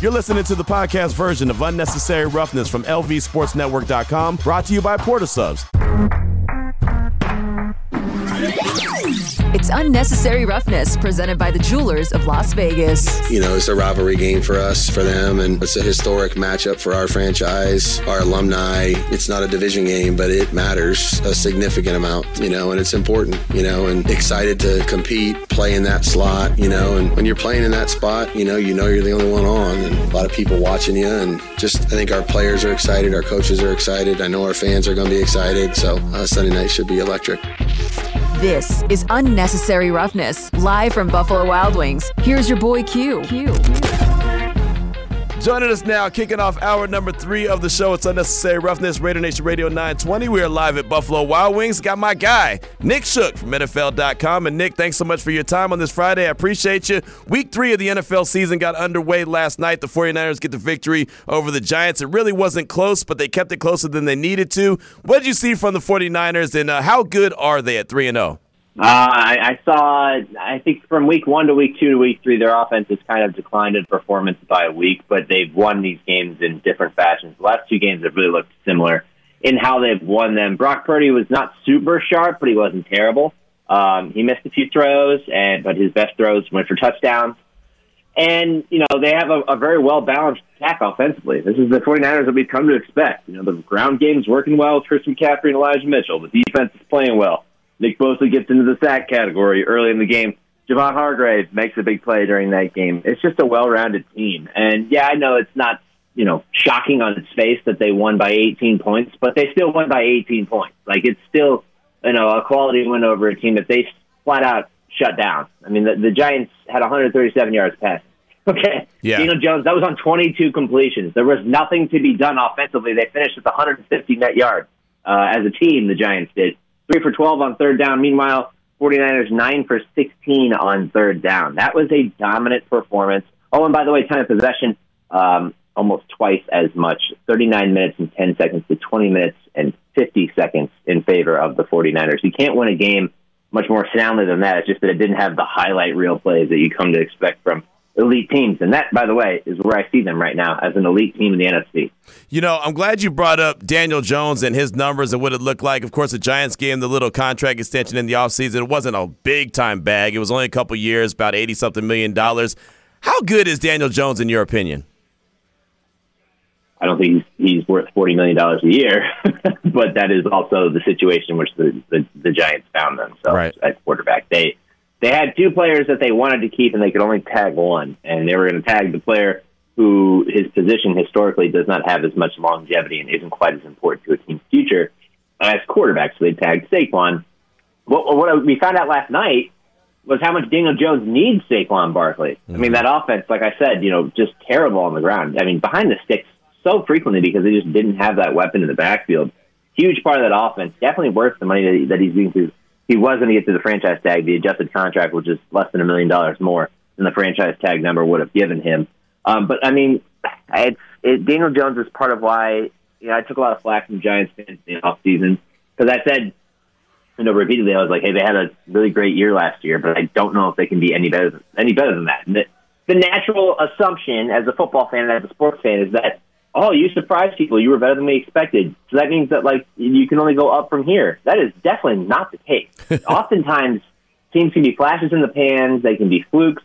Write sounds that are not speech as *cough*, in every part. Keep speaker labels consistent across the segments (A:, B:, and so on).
A: You're listening to the podcast version of Unnecessary Roughness from LVSportsNetwork.com, brought to you by Port of Subs.
B: It's Unnecessary Roughness, presented by the Jewelers of Las Vegas.
C: You know, it's a rivalry game for us, for them, and it's a historic matchup for our franchise, our alumni. It's not a division game, but it matters a significant amount, you know, and it's important, you know, and excited to compete, play in that slot, you know, and when you're playing in that spot, you know, you know you're the only one on, and a lot of people watching you, and just I think our players are excited, our coaches are excited, I know our fans are going to be excited, so uh, Sunday night should be electric.
B: This is Unnecessary Roughness, live from Buffalo Wild Wings. Here's your boy Q. Q.
A: Joining us now, kicking off hour number three of the show. It's Unnecessary Roughness, Raider Nation Radio 920. We are live at Buffalo Wild Wings. Got my guy, Nick Shook from NFL.com. And Nick, thanks so much for your time on this Friday. I appreciate you. Week three of the NFL season got underway last night. The 49ers get the victory over the Giants. It really wasn't close, but they kept it closer than they needed to. What did you see from the 49ers, and uh, how good are they at 3 0?
D: Uh, I, I saw. I think from week one to week two to week three, their offense has kind of declined in performance by a week, but they've won these games in different fashions. The last two games have really looked similar in how they've won them. Brock Purdy was not super sharp, but he wasn't terrible. Um, he missed a few throws, and but his best throws went for touchdowns. And, you know, they have a, a very well balanced attack offensively. This is the 49ers that we've come to expect. You know, the ground game's working well with Chris McCaffrey and Elijah Mitchell. The defense is playing well. Nick Bosa gets into the sack category early in the game. Javon Hargrave makes a big play during that game. It's just a well-rounded team. And yeah, I know it's not, you know, shocking on its face that they won by 18 points, but they still won by 18 points. Like it's still, you know, a quality win over a team that they flat out shut down. I mean, the, the Giants had 137 yards passing. *laughs* Okay.
A: Yeah.
D: Dino Jones, that was on 22 completions. There was nothing to be done offensively. They finished with 150 net yards uh, as a team, the Giants did. Three for 12 on third down. Meanwhile, 49ers 9 for 16 on third down. That was a dominant performance. Oh, and by the way, time of possession, um, almost twice as much 39 minutes and 10 seconds to 20 minutes and 50 seconds in favor of the 49ers. You can't win a game much more soundly than that. It's just that it didn't have the highlight reel plays that you come to expect from elite teams. And that, by the way, is where I see them right now as an elite team in the NFC.
A: You know, I'm glad you brought up Daniel Jones and his numbers and what it looked like. Of course, the Giants gave him the little contract extension in the offseason. It wasn't a big time bag, it was only a couple years, about 80 something million dollars. How good is Daniel Jones, in your opinion?
D: I don't think he's, he's worth $40 million a year, *laughs* but that is also the situation in which the, the, the Giants found themselves
A: Right.
D: at quarterback. They they had two players that they wanted to keep, and they could only tag one, and they were going to tag the player who his position historically does not have as much longevity and isn't quite as important to a team's future as quarterback. So they tagged Saquon. What, what we found out last night was how much Daniel Jones needs Saquon Barkley. I mean, mm-hmm. that offense, like I said, you know, just terrible on the ground. I mean, behind the sticks so frequently because they just didn't have that weapon in the backfield. Huge part of that offense, definitely worth the money that, he, that he's being through. He was going to get to the franchise tag, the adjusted contract, which is less than a million dollars more than the franchise tag number would have given him. Um, but I mean, it's it, Daniel Jones is part of why you know, I took a lot of flack from Giants fans in the off season because I said, you know, repeatedly, I was like, hey, they had a really great year last year, but I don't know if they can be any better any better than that. And the, the natural assumption as a football fan and as a sports fan is that oh, you surprised people, you were better than we expected. So that means that like you can only go up from here. That is definitely not the case. *laughs* Oftentimes, teams can be flashes in the pans, they can be flukes.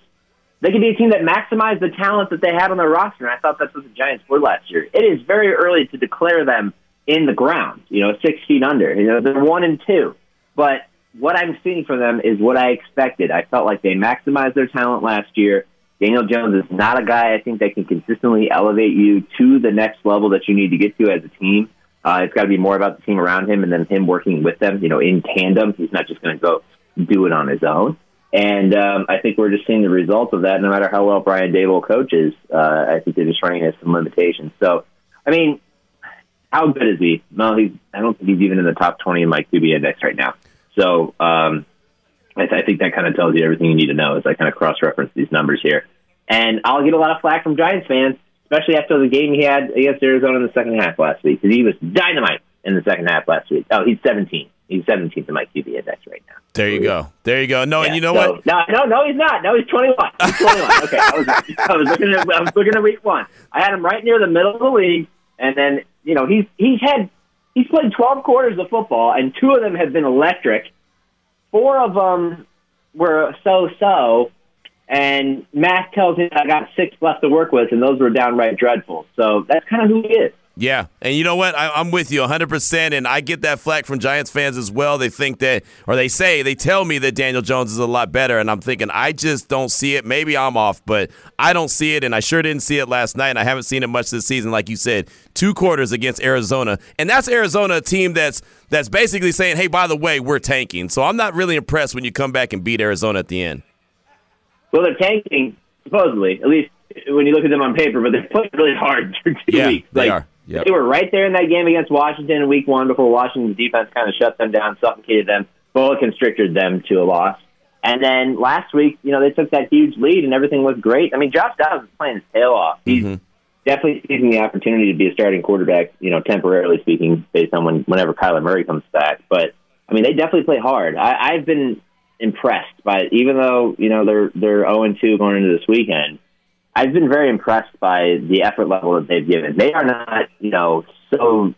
D: They can be a team that maximize the talent that they had on their roster, and I thought that's what the Giants were last year. It is very early to declare them in the ground, you know, six feet under. You know, they're one and two. But what I'm seeing from them is what I expected. I felt like they maximized their talent last year. Daniel Jones is not a guy I think that can consistently elevate you to the next level that you need to get to as a team. Uh, it's got to be more about the team around him and then him working with them, you know, in tandem. He's not just going to go do it on his own. And um, I think we're just seeing the results of that. No matter how well Brian Daboll coaches, uh, I think they're just running into some limitations. So, I mean, how good is he? No, he's. I don't think he's even in the top twenty in my QB index right now. So, um, I, th- I think that kind of tells you everything you need to know as I kind of cross reference these numbers here. And I'll get a lot of flack from Giants fans, especially after the game he had against Arizona in the second half last week, because he was dynamite in the second half last week. Oh, he's 17. He's 17th in my QB index right now.
A: There you go. There you go. No,
D: Yeah,
A: and you know
D: so-
A: what?
D: No, no, no, he's not. No, he's 21. He's 21. *laughs* okay, I was, I was looking at I was looking at week one. I had him right near the middle of the league, and then you know he's he's had he's played 12 quarters of football, and two of them have been electric. Four of them were so-so, and math tells me I got six left to work with, and those were downright dreadful. So that's kind of who he is.
A: Yeah, and you know what? I, I'm with you 100%, and I get that flack from Giants fans as well. They think that, or they say, they tell me that Daniel Jones is a lot better, and I'm thinking, I just don't see it. Maybe I'm off, but I don't see it, and I sure didn't see it last night, and I haven't seen it much this season. Like you said, two quarters against Arizona, and that's Arizona, a team that's that's basically saying, hey, by the way, we're tanking. So I'm not really impressed when you come back and beat Arizona at the end.
D: Well, they're tanking supposedly, at least when you look at them on paper, but they're playing really hard through two
A: Yeah,
D: weeks.
A: they
D: Like,
A: are. Yep.
D: They were right there in that game against Washington in Week One before Washington's defense kind of shut them down, suffocated them, boa constricted them to a loss. And then last week, you know, they took that huge lead and everything looked great. I mean, Josh Dobbs is playing his tail off. He's
A: Mm-hmm.
D: definitely seizing the opportunity to be a starting quarterback, you know, temporarily speaking, based on when whenever Kyler Murray comes back. But I mean, they definitely play hard. I, I've been impressed by even though you know they're they're zero and two going into this weekend. I've been very impressed by the effort level that they've given. They are not, you know, so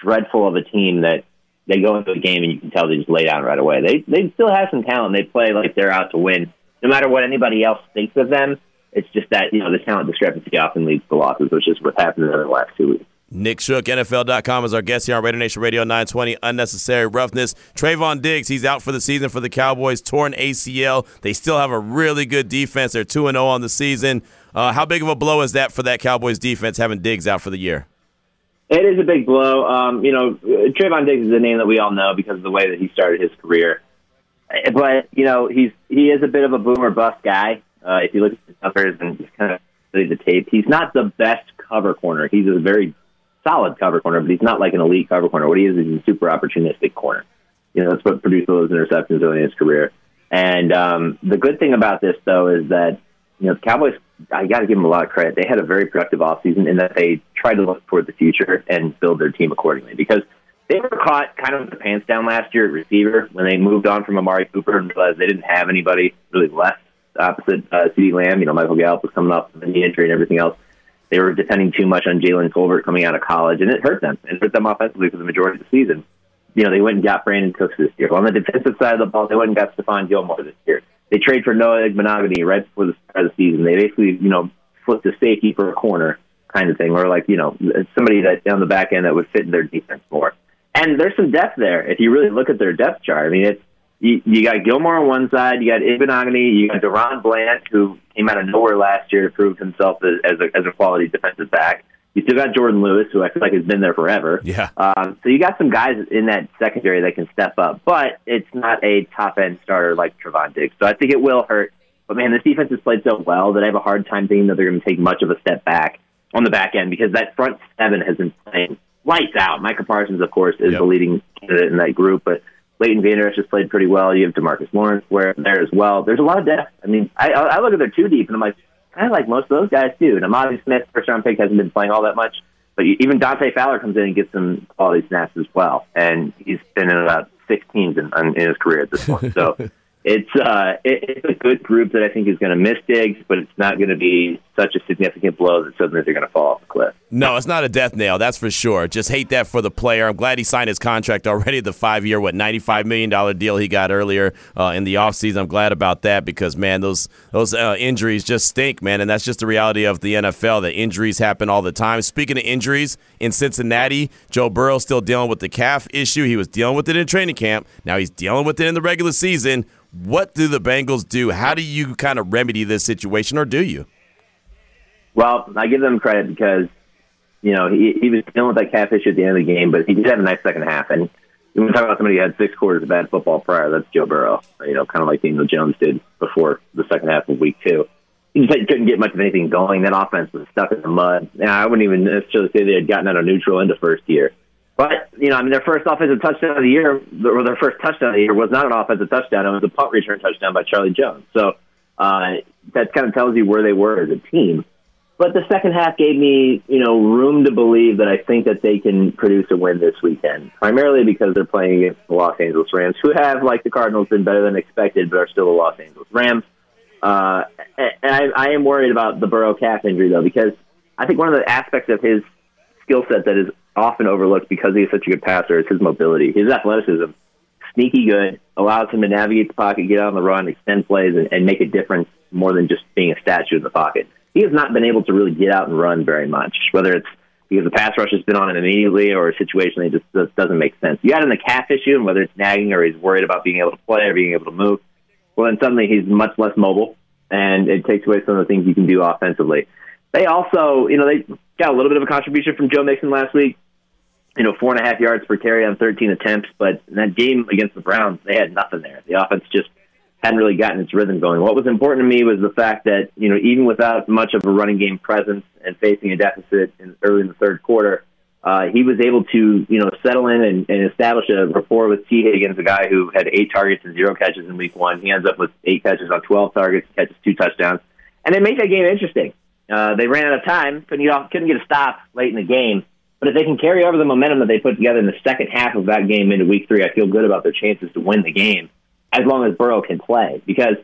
D: dreadful of a team that they go into a game and you can tell they just lay down right away. They they still have some talent. They play like they're out to win, no matter what anybody else thinks of them. It's just that you know the talent discrepancy often leads to losses, which is what happened in the last two weeks.
A: Nick Shook, NFL.com, is our guest here on Raider Nation Radio 920. Unnecessary roughness. Trevon Diggs, he's out for the season for the Cowboys, torn ACL. They still have a really good defense. They're 2 0 on the season. Uh, how big of a blow is that for that Cowboys defense having Diggs out for the year?
D: It is a big blow. Um, you know, Trevon Diggs is a name that we all know because of the way that he started his career. But you know, he's he is a bit of a boomer bust guy. Uh, if you look at the numbers and just kind of study the tape, he's not the best cover corner. He's a very solid cover corner, but he's not like an elite cover corner. What he is is a super opportunistic corner. You know, that's what produced those interceptions early in his career. And um, the good thing about this, though, is that you know the Cowboys. I got to give them a lot of credit. They had a very productive offseason in that they tried to look toward the future and build their team accordingly. Because they were caught kind of with the pants down last year at receiver when they moved on from Amari Cooper and realized they didn't have anybody really left opposite uh, CeeDee Lamb. You know, Michael Gallup was coming off the knee injury and everything else. They were depending too much on Jalen Tolbert coming out of college, and it hurt them. It hurt them offensively for the majority of the season. You know, they went and got Brandin Cooks this year. On the defensive side of the ball, they went and got Stephon Gilmore this year. They trade for Noah Igbinoghene right before the start of the season. They basically, you know, flipped a safety for a corner kind of thing, or like, you know, somebody that on the back end that would fit their defense more. And there's some depth there. If you really look at their depth chart, I mean, it's you, you got Gilmore on one side, you got Igbinoghene, you got DaRon Bland, who came out of nowhere last year to prove himself as, as a as a quality defensive back. You still got Jourdan Lewis, who I feel like has been there forever.
A: Yeah.
D: Um, so you got some guys in that secondary that can step up, but it's not a top end starter like Trevon Diggs. So I think it will hurt. But man, this defense has played so well that I have a hard time thinking that they're going to take much of a step back on the back end because that front seven has been playing lights out. Micah Parsons, of course, is
A: Yep.
D: the leading candidate in that group, but Leighton Vander Esch has played pretty well. You have Demarcus Lawrence where there as well. There's a lot of depth. I mean, I, I look at their two deep and I'm like, of like most of those guys too. And Amadi Smith, first round pick, hasn't been playing all that much, but even Dante Fowler comes in and gets some quality snaps as well. And he's been in about six teams in, in his career at this point. So *laughs* it's uh, it, it's a good group that I think is going to miss Diggs, but it's not going to be such a significant blow that suddenly they're going to fall off the cliff.
A: No, it's not a death nail, that's for sure. Just hate that for the player. I'm glad he signed his contract already, the five year, what, $95 million deal he got earlier uh, in the offseason. I'm glad about that because, man, those those uh, injuries just stink, man. And that's just the reality of the NFL. The injuries happen all the time. Speaking of injuries, in Cincinnati, Joe Burrow still dealing with the calf issue. He was dealing with it in training camp. Now he's dealing with it in the regular season. What do the Bengals do? How do you kind of remedy this situation, or do you?
D: Well, I give them credit because you know he, he was dealing with that calf issue at the end of the game, but he did have a nice second half. And when we talk about somebody who had six quarters of bad football prior, that's Joe Burrow. You know, kind of like Daniel Jones did before the second half of Week Two. He just couldn't get much of anything going. That offense was stuck in the mud. Now, I wouldn't even necessarily say they had gotten out of neutral into first year. But, you know, I mean, their first offensive touchdown of the year, or their first touchdown of the year, was not an offensive touchdown. It was a punt return touchdown by Charlie Jones. So uh, that kind of tells you where they were as a team. But the second half gave me, you know, room to believe that I think that they can produce a win this weekend, primarily because they're playing against the Los Angeles Rams, who have, like the Cardinals, been better than expected, but are still the Los Angeles Rams. Uh, and I, I am worried about the Burrow calf injury, though, because I think one of the aspects of his skill set that is often overlooked because he's such a good passer is his mobility. His athleticism, sneaky good, allows him to navigate the pocket, get on the run, extend plays, and, and make a difference more than just being a statue in the pocket he has not been able to really get out and run very much, whether it's because the pass rush has been on him immediately or a situation that just, just doesn't make sense. You add in the calf issue, and whether it's nagging or he's worried about being able to play or being able to move, well, then suddenly he's much less mobile, and it takes away some of the things you can do offensively. They also, you know, they got a little bit of a contribution from Joe Mixon last week. You know, four and a half yards per carry on 13 attempts, but in that game against the Browns, they had nothing there. The offense just hadn't really gotten its rhythm going. What was important to me was the fact that, you know, even without much of a running game presence and facing a deficit in, early in the third quarter, uh, he was able to, you know, settle in and, and establish a rapport with Tee Higgins, a guy who had eight targets and zero catches in week one. He ends up with eight catches on 12 targets, catches two touchdowns. And they made that game interesting. Uh, they ran out of time, couldn't get, off, couldn't get a stop late in the game. But if they can carry over the momentum that they put together in the second half of that game into week three, I feel good about their chances to win the game as long as Burrow can play. Because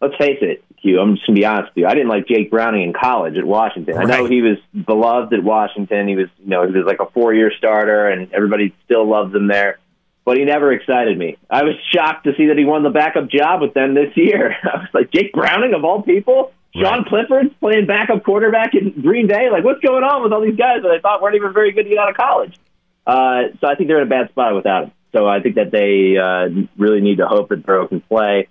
D: let's face it, Q, I'm just gonna be honest with you. I didn't like Jake Browning in college at Washington. Right. I know he was beloved at Washington. He was, you know, he was like a four year starter, and everybody still loves him there. But he never excited me. I was shocked to see that he won the backup job with them this year. *laughs* I was like, Jake Browning of all people, Sean right. Clifford's playing backup quarterback in Green Bay. Like, what's going on with all these guys that I thought weren't even very good to get out of college? Uh, so I think they're in a bad spot without him. So I think that they uh, really need to hope that Burrow can play.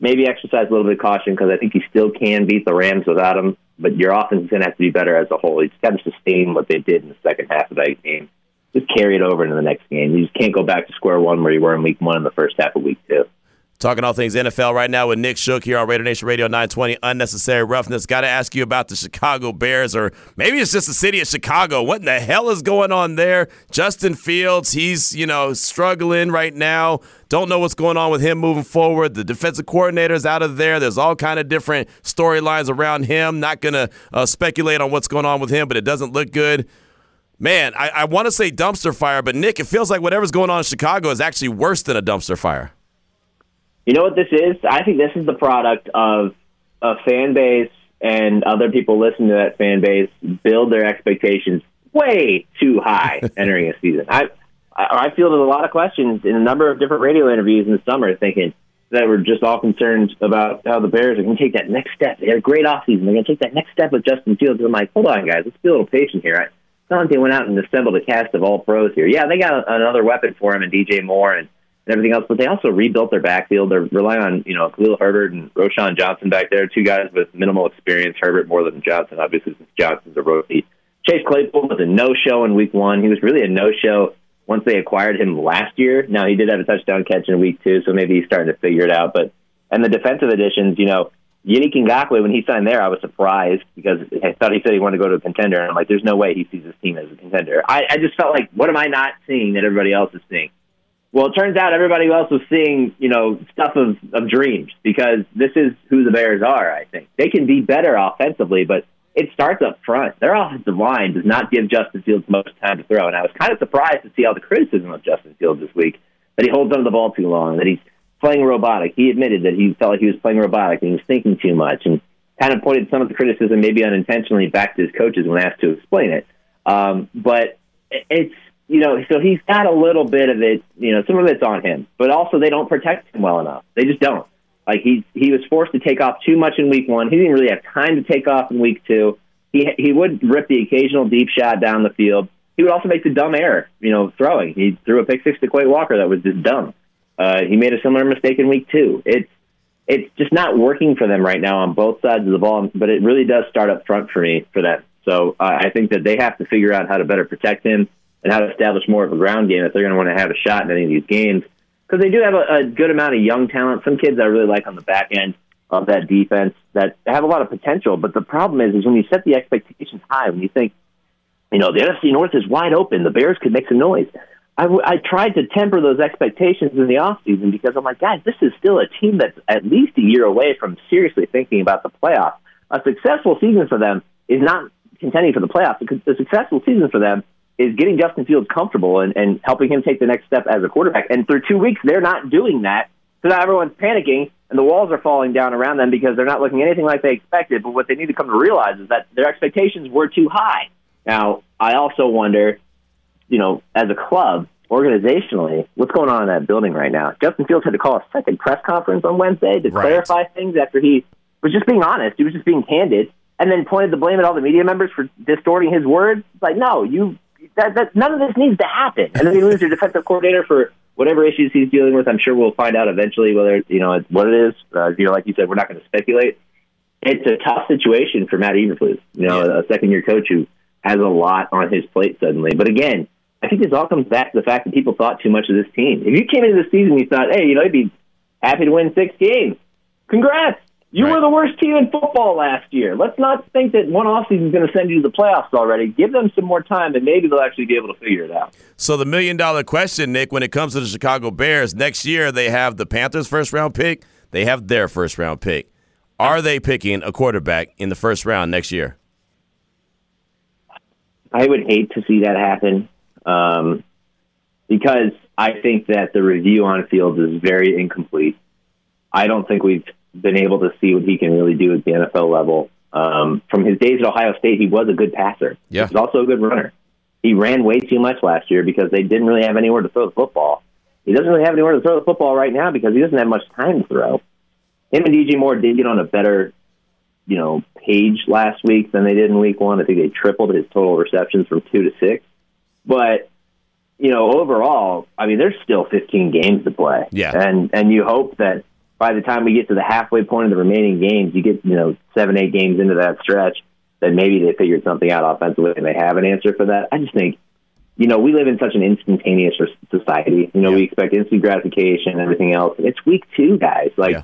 D: Maybe exercise a little bit of caution because I think he still can beat the Rams without him. But your offense is going to have to be better as a whole. He's got to sustain what they did in the second half of that game. Just carry it over into the next game. You just can't go back to square one where you were in week one in the first half of week two.
A: Talking all things NFL right now with Nick Shook here on Raider Nation Radio 920. Unnecessary roughness. Got to ask you about the Chicago Bears, or maybe it's just the city of Chicago. What in the hell is going on there? Justin Fields, he's you know struggling right now. Don't know what's going on with him moving forward. The defensive coordinator's out of there. There's all kind of different storylines around him. Not gonna uh, speculate on what's going on with him, but it doesn't look good. Man, I, I want to say dumpster fire, but Nick, it feels like whatever's going on in Chicago is actually worse than a dumpster fire.
D: You know what this is? I think this is the product of a fan base and other people listening to that fan base build their expectations way too high *laughs* entering a season. I I feel there's a lot of questions in a number of different radio interviews in the summer, thinking that we're just all concerned about how the Bears are going to take that next step. They had a great offseason. They're going to take that next step with Justin Fields. I'm like, hold on, guys, let's be a little patient here. I thought they went out and assembled a cast of all pros here. Yeah, they got another weapon for him and DJ Moore and and everything else. But they also rebuilt their backfield. They're relying on you know Khalil Herbert and Roschon Johnson back there, two guys with minimal experience. Herbert more than Johnson, obviously, since Johnson's a rookie. Chase Claypool was a no-show in Week One. He was really a no-show once they acquired him last year. Now he did have a touchdown catch in Week Two, so maybe he's starting to figure it out. But and the defensive additions, you know. Yannick Ngakoue, when he signed there, I was surprised because I thought he said he wanted to go to a contender, and I'm like, there's no way he sees this team as a contender. I, I just felt like, what am I not seeing that everybody else is seeing? Well, it turns out everybody else was seeing, you know, stuff of, of dreams because this is who the Bears are, I think. They can be better offensively, but it starts up front. Their offensive line does not give Justin Fields much time to throw. And I was kind of surprised to see all the criticism of Justin Fields this week that he holds onto the ball too long, that he's playing robotic. He admitted that he felt like he was playing robotic and he was thinking too much and kind of pointed some of the criticism, maybe unintentionally, back to his coaches when asked to explain it. Um, but it's you know, so he's got a little bit of it, you know, some of it's on him, but also they don't protect him well enough. They just don't. Like he he was forced to take off too much in week one. He didn't really have time to take off in week two. He he would rip the occasional deep shot down the field. He would also make the dumb error, you know, throwing. He threw a pick six to Quay Walker that was just dumb. Uh, he made a similar mistake in week two. It's it's just not working for them right now on both sides of the ball, but it really does start up front for me for them. So uh, I think that they have to figure out how to better protect him and how to establish more of a ground game if they're going to want to have a shot in any of these games. Because they do have a, a good amount of young talent. Some kids I really like on the back end of that defense that have a lot of potential. But the problem is, is when you set the expectations high, when you think, you know, the NFC North is wide open, the Bears could make some noise. I, w- I tried to temper those expectations in the offseason because I'm like, guys, this is still a team that's at least a year away from seriously thinking about the playoffs. A successful season for them is not contending for the playoffs. The successful season for them is getting Justin Fields comfortable and, and helping him take the next step as a quarterback. And through two weeks, they're not doing that. So now everyone's panicking and the walls are falling down around them because they're not looking anything like they expected. But what they need to come to realize is that their expectations were too high. Now, I also wonder, you know, as a club, organizationally, what's going on in that building right now? Justin Fields had to call a second press conference on Wednesday to right. clarify things after he was just being honest. He was just being candid, and then pointed the blame at all the media members for distorting his words. It's like, no, you that, that none of this needs to happen. And then you lose your defensive coordinator for whatever issues he's dealing with. I'm sure we'll find out eventually whether you know what it is. Uh, you know, like you said, we're not going to speculate. It's a tough situation for Matt Eberflus. You know, yeah. a second year coach who has a lot on his plate suddenly. But again, I think this all comes back to the fact that people thought too much of this team. If you came into the season and you thought, hey, you know, I'd be happy to win six games, congrats. You right. were the worst team in football last year. Let's not think that one offseason is going to send you to the playoffs already. Give them some more time, and maybe they'll actually be able to figure it out.
A: So, the million dollar question, Nick, when it comes to the Chicago Bears, next year they have the Panthers' first round pick, they have their first round pick. Are they picking a quarterback in the first round next year?
D: I would hate to see that happen um, because I think that the review on Fields is very incomplete. I don't think we've been able to see what he can really do at the NFL level. Um, from his days at Ohio State, he was a good passer.
A: Yeah.
D: He's also a good runner. He ran way too much last year because they didn't really have anywhere to throw the football. He doesn't really have anywhere to throw the football right now because he doesn't have much time to throw. Him and DJ Moore did get on a better, you know, page last week than they did in week one. I think they tripled his total receptions from two to six. But you know, overall, I mean, there's still 15 games to play.
A: Yeah.
D: And and you hope that by the time we get to the halfway point of the remaining games, you get you know seven, eight games into that stretch, that maybe they figured something out offensively and they have an answer for that. I just think, you know, we live in such an instantaneous society. You know, yeah. we expect instant gratification and everything else. It's week two, guys. Like. Yeah.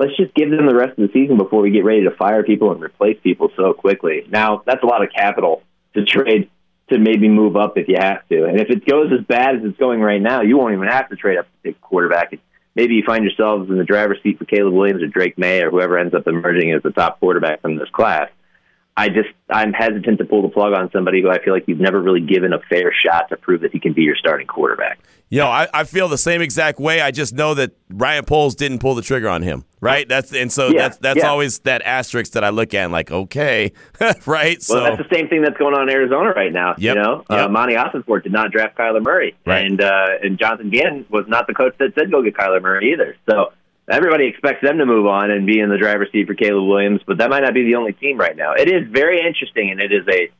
D: Let's just give them the rest of the season before we get ready to fire people and replace people so quickly. Now, that's a lot of capital to trade to maybe move up if you have to. And if it goes as bad as it's going right now, you won't even have to trade up to take a quarterback maybe you find yourselves in the driver's seat for Caleb Williams or Drake Maye or whoever ends up emerging as the top quarterback from this class. I just I'm hesitant to pull the plug on somebody who I feel like you've never really given a fair shot to prove that he can be your starting quarterback.
A: You know, I, I feel the same exact way. I just know that Ryan Poles didn't pull the trigger on him, right? That's and so yeah, that's that's yeah. always that asterisk that I look at and like, okay, *laughs* right?
D: Well, that's the same thing that's going on in Arizona right now.
A: Yep,
D: you know,
A: yep.
D: uh, Monti Ossenfort did not draft Kyler Murray,
A: right.
D: and uh, and Jonathan Gannon was not the coach that said go get Kyler Murray either. So everybody expects them to move on and be in the driver's seat for Caleb Williams, but that might not be the only team right now. It is very interesting, and it is a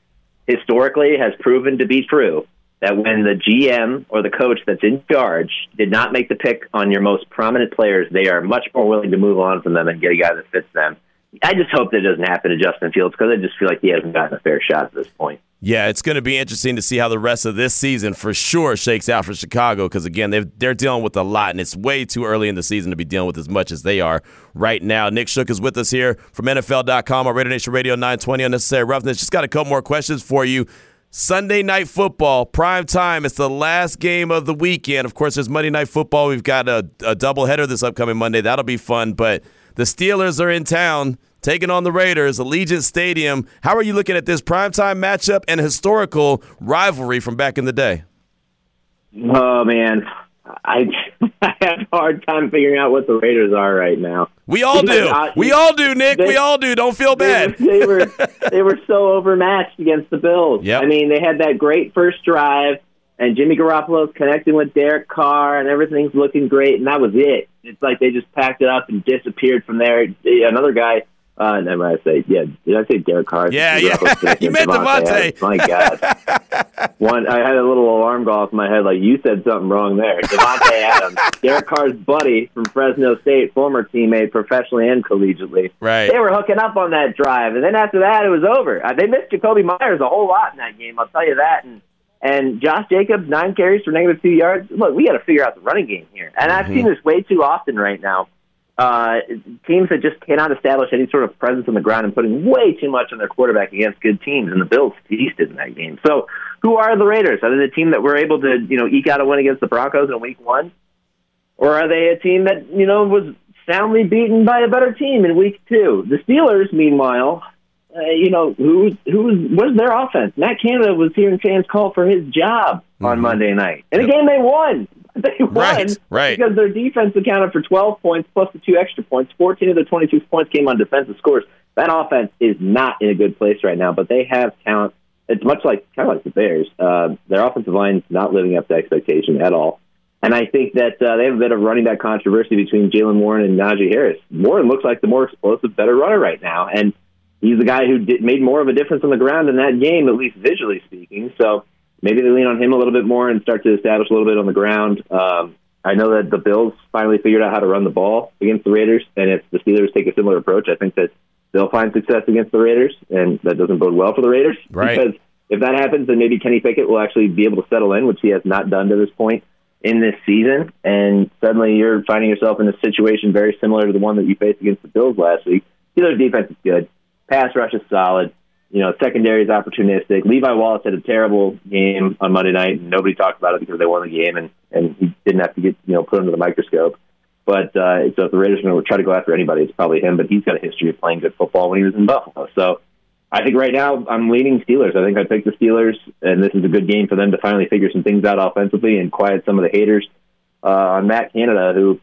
D: historically has proven to be true that when the GM or the coach that's in charge did not make the pick on your most prominent players, they are much more willing to move on from them and get a guy that fits them. I just hope that doesn't happen to Justin Fields because I just feel like he hasn't gotten a fair shot at this point.
A: Yeah, it's going to be interesting to see how the rest of this season for sure shakes out for Chicago because, again, they they're dealing with a lot, and it's way too early in the season to be dealing with as much as they are right now. Nick Shook is with us here from NFL.com, our Radio Nation Radio 920 Unnecessary Roughness. Just got a couple more questions for you. Sunday night football, prime time. It's the last game of the weekend. Of course, there's Monday night football. We've got a, a doubleheader this upcoming Monday. That'll be fun. But the Steelers are in town taking on the Raiders, Allegiant Stadium. How are you looking at this primetime matchup and historical rivalry from back in the day?
D: Oh man, I *laughs* I have a hard time figuring out what the Raiders are right now.
A: We all do. we all do, Nick. They, we all do. Don't feel bad.
D: They were, *laughs* they were so overmatched against the Bills.
A: Yep.
D: I mean, they had that great first drive, and Jimmy Garoppolo's connecting with Derek Carr, and everything's looking great, and that was it. It's like they just packed it up and disappeared from there. Another guy uh, never mind. I say, yeah. Did I say Derek Carr?
A: Yeah, yeah. *laughs* you meant Davante.
D: Davante. *laughs* My God. *laughs* One, I had a little alarm go off in my head, like you said something wrong there. Davante Adams, Derek Carr's buddy from Fresno State, former teammate, professionally and collegiately.
A: Right.
D: They were hooking up on that drive, and then after that, it was over. Uh, they missed Jakobi Meyers a whole lot in that game. I'll tell you that. And and Josh Jacobs, nine carries for negative two yards. Look, we got to figure out the running game here, and mm-hmm. I've seen this way too often right now uh, teams that just cannot establish any sort of presence on the ground and putting way too much on their quarterback against good teams, and the Bills feasted in that game. So, who are the Raiders? Are they the team that were able to, you know, eke out a win against the Broncos in Week One, or are they a team that you know was soundly beaten by a better team in Week Two? The Steelers, meanwhile, uh, you know, who who was their offense? Matt Canada was hearing fans call for his job mm-hmm. on Monday night. In a game they won. *laughs* They won
A: right, right.
D: because their defense accounted for 12 points plus the two extra points. 14 of the 26 points came on defensive scores. That offense is not in a good place right now, but they have talent. It's much like kind of like the Bears. Uh, their offensive line is not living up to expectation at all. And I think that uh, they have a bit of running back controversy between Jaylen Warren and Najee Harris. Warren looks like the more explosive, better runner right now, and he's the guy who did, made more of a difference on the ground in that game, at least visually speaking. So maybe they lean on him a little bit more and start to establish a little bit on the ground. Um, I know that the Bills finally figured out how to run the ball against the Raiders, and if the Steelers take a similar approach, I think that they'll find success against the Raiders, and that doesn't bode well for the Raiders.
A: Right.
D: Because if that happens, then maybe Kenny Pickett will actually be able to settle in, which he has not done to this point in this season, and suddenly you're finding yourself in a situation very similar to the one that you faced against the Bills last week. Steelers defense is good, pass rush is solid. You know, secondary is opportunistic. Levi Wallace had a terrible game on Monday night, and nobody talked about it because they won the game, and and he didn't have to get you know put under the microscope. But uh, so if the Raiders are going to try to go after anybody, it's probably him. But he's got a history of playing good football when he was in Buffalo. So I think right now I'm leaning Steelers. I think I picked the Steelers, and this is a good game for them to finally figure some things out offensively and quiet some of the haters uh, on Matt Canada, who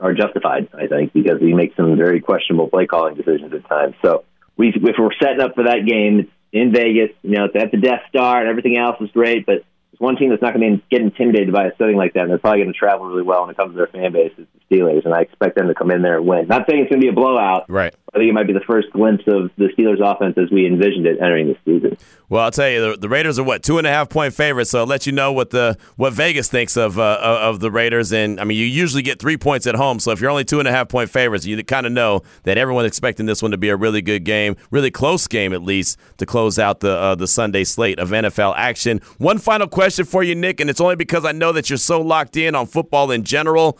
D: are justified, I think, because he makes some very questionable play calling decisions at times. So we, if we're setting up for that game, in Vegas. You know, it's at the Death Star, and everything else is great, but there's one team that's not going to get intimidated by a setting like that, and they're probably going to travel really well when it comes to their fan base. Is the Steelers, and I expect them to come in there and win. Not saying it's going to be a blowout.
A: Right.
D: I think it might be the first glimpse of the Steelers' offense as we envisioned it entering the season.
A: Well, I'll tell you, the, the Raiders are what two and a half point favorites. So I'll let you know what the what Vegas thinks of uh, of the Raiders. And I mean, you usually get three points at home. So if you're only two and a half point favorites, you kind of know that everyone's expecting this one to be a really good game, really close game at least to close out the uh, the Sunday slate of NFL action. One final question for you, Nick, and it's only because I know that you're so locked in on football in general.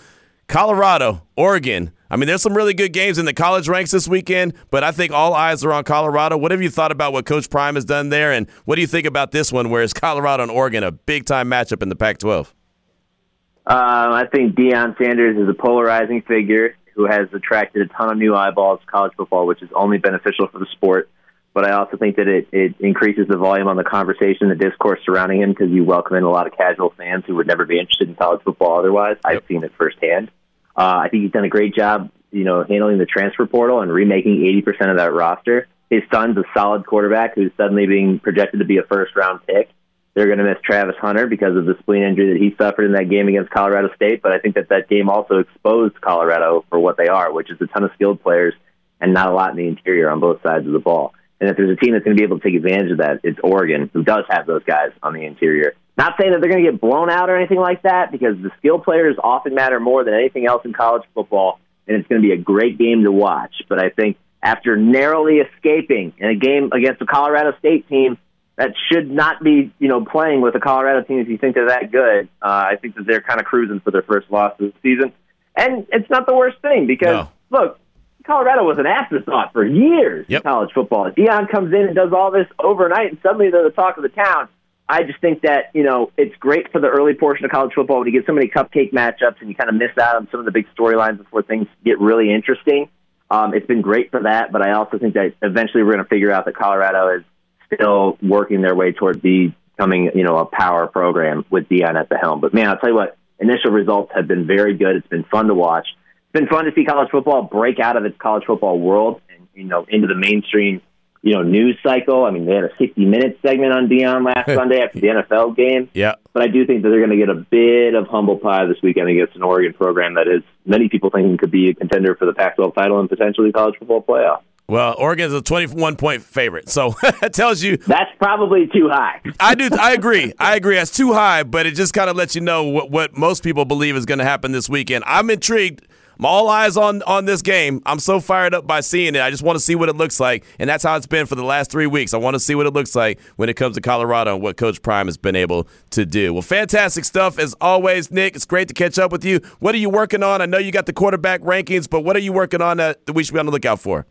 A: Colorado, Oregon. I mean, there's some really good games in the college ranks this weekend, but I think all eyes are on Colorado. What have you thought about what Coach Prime has done there, and what do you think about this one, where it's Colorado and Oregon, a big time matchup in the Pac-12?
D: Uh, I think Deion Sanders is a polarizing figure who has attracted a ton of new eyeballs to college football, which is only beneficial for the sport. But I also think that it, it increases the volume on the conversation, the discourse surrounding him, because you welcome in a lot of casual fans who would never be interested in college football otherwise. I've seen it firsthand. Uh, I think he's done a great job, you know, handling the transfer portal and remaking 80% of that roster. His son's a solid quarterback who's suddenly being projected to be a first round pick. They're going to miss Travis Hunter because of the spleen injury that he suffered in that game against Colorado State. But I think that that game also exposed Colorado for what they are, which is a ton of skilled players and not a lot in the interior on both sides of the ball. And if there's a team that's going to be able to take advantage of that, it's Oregon, who does have those guys on the interior. Not saying that they're going to get blown out or anything like that, because the skill players often matter more than anything else in college football, and it's going to be a great game to watch. But I think after narrowly escaping in a game against a Colorado State team that should not be, you know, playing with a Colorado team if you think they're that good, uh, I think that they're kind of cruising for their first loss of the season. And it's not the worst thing because, no. look, Colorado was an afterthought for years
A: yep.
D: in college football. Deion comes in and does all this overnight, and suddenly they're the talk of the town. I just think that you know it's great for the early portion of college football when you get so many cupcake matchups and you kind of miss out on some of the big storylines before things get really interesting. Um, it's been great for that, but I also think that eventually we're going to figure out that Colorado is still working their way toward becoming you know a power program with Deion at the helm. But man, I'll tell you what, initial results have been very good. It's been fun to watch. It's been fun to see college football break out of its college football world and you know into the mainstream you know, news cycle. I mean, they had a 60 minute segment on Deion last *laughs* Sunday after the NFL game.
A: Yeah.
D: But I do think that they're going to get a bit of humble pie this weekend against an Oregon program that is many people thinking could be a contender for the Pac-12 title and potentially college football playoff.
A: Well, Oregon's a 21 point favorite, so *laughs* that tells you
D: that's probably too high.
A: I do. I agree. I agree. That's too high, but it just kind of lets you know what, what most people believe is going to happen this weekend. I'm intrigued I'm all eyes on on this game. I'm so fired up by seeing it. I just want to see what it looks like, and that's how it's been for the last three weeks. I want to see what it looks like when it comes to Colorado and what Coach Prime has been able to do. Well, fantastic stuff as always, Nick. It's great to catch up with you. What are you working on? I know you got the quarterback rankings, but what are you working on that we should be on the lookout for?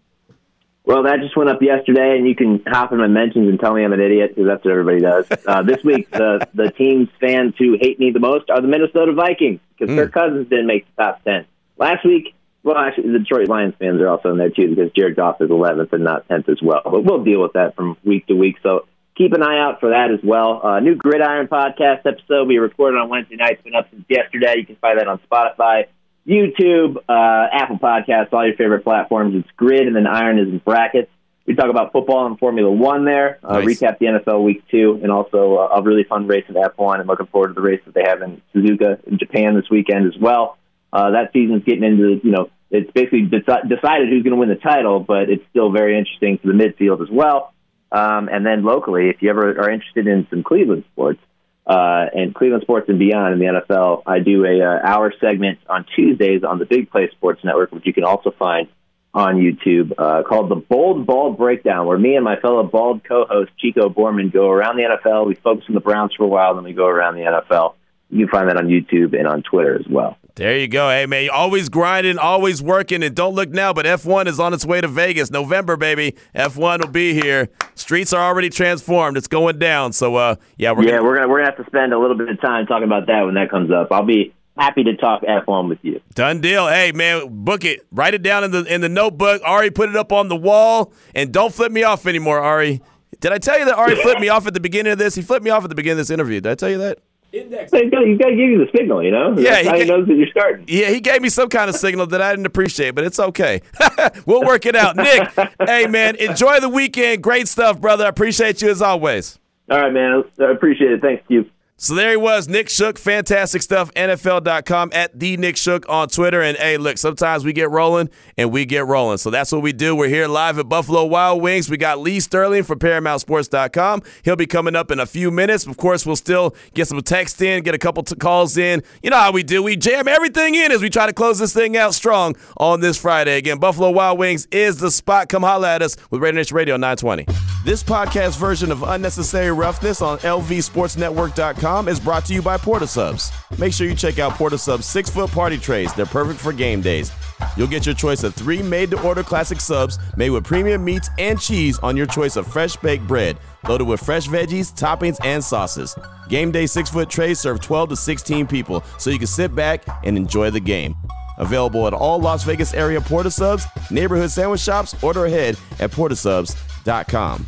D: Well, that just went up yesterday, and you can hop in my mentions and tell me I'm an idiot because that's what everybody does. Uh, this week, the the team's fans who hate me the most are the Minnesota Vikings because mm. Kirk Cousins didn't make the top ten. Last week, Well, actually, the Detroit Lions fans are also in there too because Jared Goff is 11th and not 10th as well. But we'll deal with that from week to week. So keep an eye out for that as well. Uh, new Gridiron podcast episode we recorded on Wednesday night. It's been up since yesterday. You can find that on Spotify, YouTube, uh, Apple Podcasts, all your favorite platforms. It's Grid and then Iron is in brackets. We talk about football and Formula One there. Uh, nice. Recap the NFL Week Two, and also uh, a really fun race at F1. And looking forward to the race that they have in Suzuka in Japan this weekend as well. Uh, that season's getting into you know it's basically deci- decided who's going to win the title, but it's still very interesting for the midfield as well. Um, and then locally, if you ever are interested in some Cleveland sports uh, and Cleveland sports and beyond in the NFL, I do a uh, hour segment on Tuesdays on the Big Play Sports Network, which you can also find on YouTube, uh, called the Bold Bald Breakdown, where me and my fellow bald co-host Chico Borman go around the NFL. We focus on the Browns for a while, then we go around the NFL. You can find that on YouTube and on Twitter as well.
A: There you go. Hey, man, always grinding, always working, and don't look now, but F1 is on its way to Vegas. November, baby. F1 will be here. Streets are already transformed. It's going down. So, uh, yeah,
D: we're yeah, gonna, we're gonna we're gonna have to spend a little bit of time talking about that when that comes up. I'll be happy to talk F1 with you.
A: Done deal. Hey, man, book it. Write it down in the in the notebook. Ari, put it up on the wall, and don't flip me off anymore, Ari. Did I tell you that Ari flipped me off at the beginning of this? He flipped me off at the beginning of this interview. Did I tell you that?
D: Index. he's got to give you the signal, you know. Yeah, That's he, how he knows that you're starting.
A: Yeah, he gave me some kind of signal that I didn't appreciate, but it's okay. *laughs* we'll work it out. Nick, *laughs* hey man, enjoy the weekend. Great stuff, brother. I appreciate you as always.
D: All right, man. I appreciate it. Thanks, you.
A: So there he was, Nick Shook. Fantastic stuff. NFL.com at the Nick Shook on Twitter. And hey, look, sometimes we get rolling and we get rolling. So that's what we do. We're here live at Buffalo Wild Wings. We got Lee Sterling from ParamountSports.com. He'll be coming up in a few minutes. Of course, we'll still get some text in, get a couple t- calls in. You know how we do. We jam everything in as we try to close this thing out strong on this Friday. Again, Buffalo Wild Wings is the spot. Come holla at us with Raider Nation Radio 920. This podcast version of Unnecessary Roughness on LVSportsNetwork.com is brought to you by Port of Subs. Make sure you check out Port of Subs six foot party trays. They're perfect for game days. You'll get your choice of three made to order classic subs made with premium meats and cheese on your choice of fresh baked bread, loaded with fresh veggies, toppings, and sauces. Game day six foot trays serve 12 to 16 people, so you can sit back and enjoy the game. Available at all Las Vegas area Port of Subs, neighborhood sandwich shops, order ahead at portofsubs.com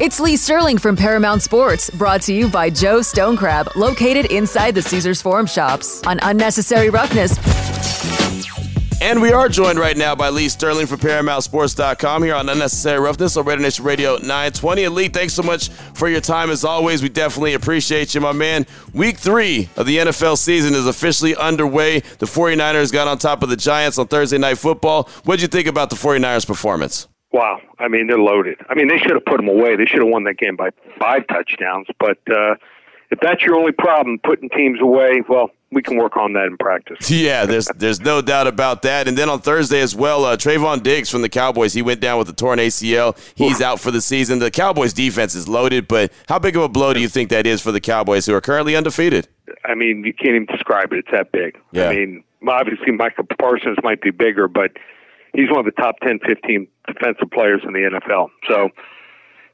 B: it's Lee Sterling from Paramount Sports, brought to you by Joe Stonecrab, located inside the Caesars Forum shops on Unnecessary Roughness.
A: And we are joined right now by Lee Sterling from ParamountSports.com here on Unnecessary Roughness on Raider Nation Radio 920. And Lee, thanks so much for your time as always. We definitely appreciate you, my man. Week three of the NFL season is officially underway. The 49ers got on top of the Giants on Thursday Night Football. What did you think about the 49ers' performance?
E: Wow. I mean, they're loaded. I mean, they should have put them away. They should have won that game by five touchdowns. But uh, if that's your only problem, putting teams away, well, we can work on that in practice. *laughs*
A: Yeah, there's there's no doubt about that. And then on Thursday as well, uh, Trevon Diggs from the Cowboys, he went down with a torn ACL. He's out for the season. The Cowboys defense is loaded, but how big of a blow do you think that is for the Cowboys, who are currently undefeated?
E: I mean, you can't even describe it. It's that big. Yeah. I mean, obviously Micah Parsons might be bigger, but – he's one of the top 10, 15 defensive players in the NFL. So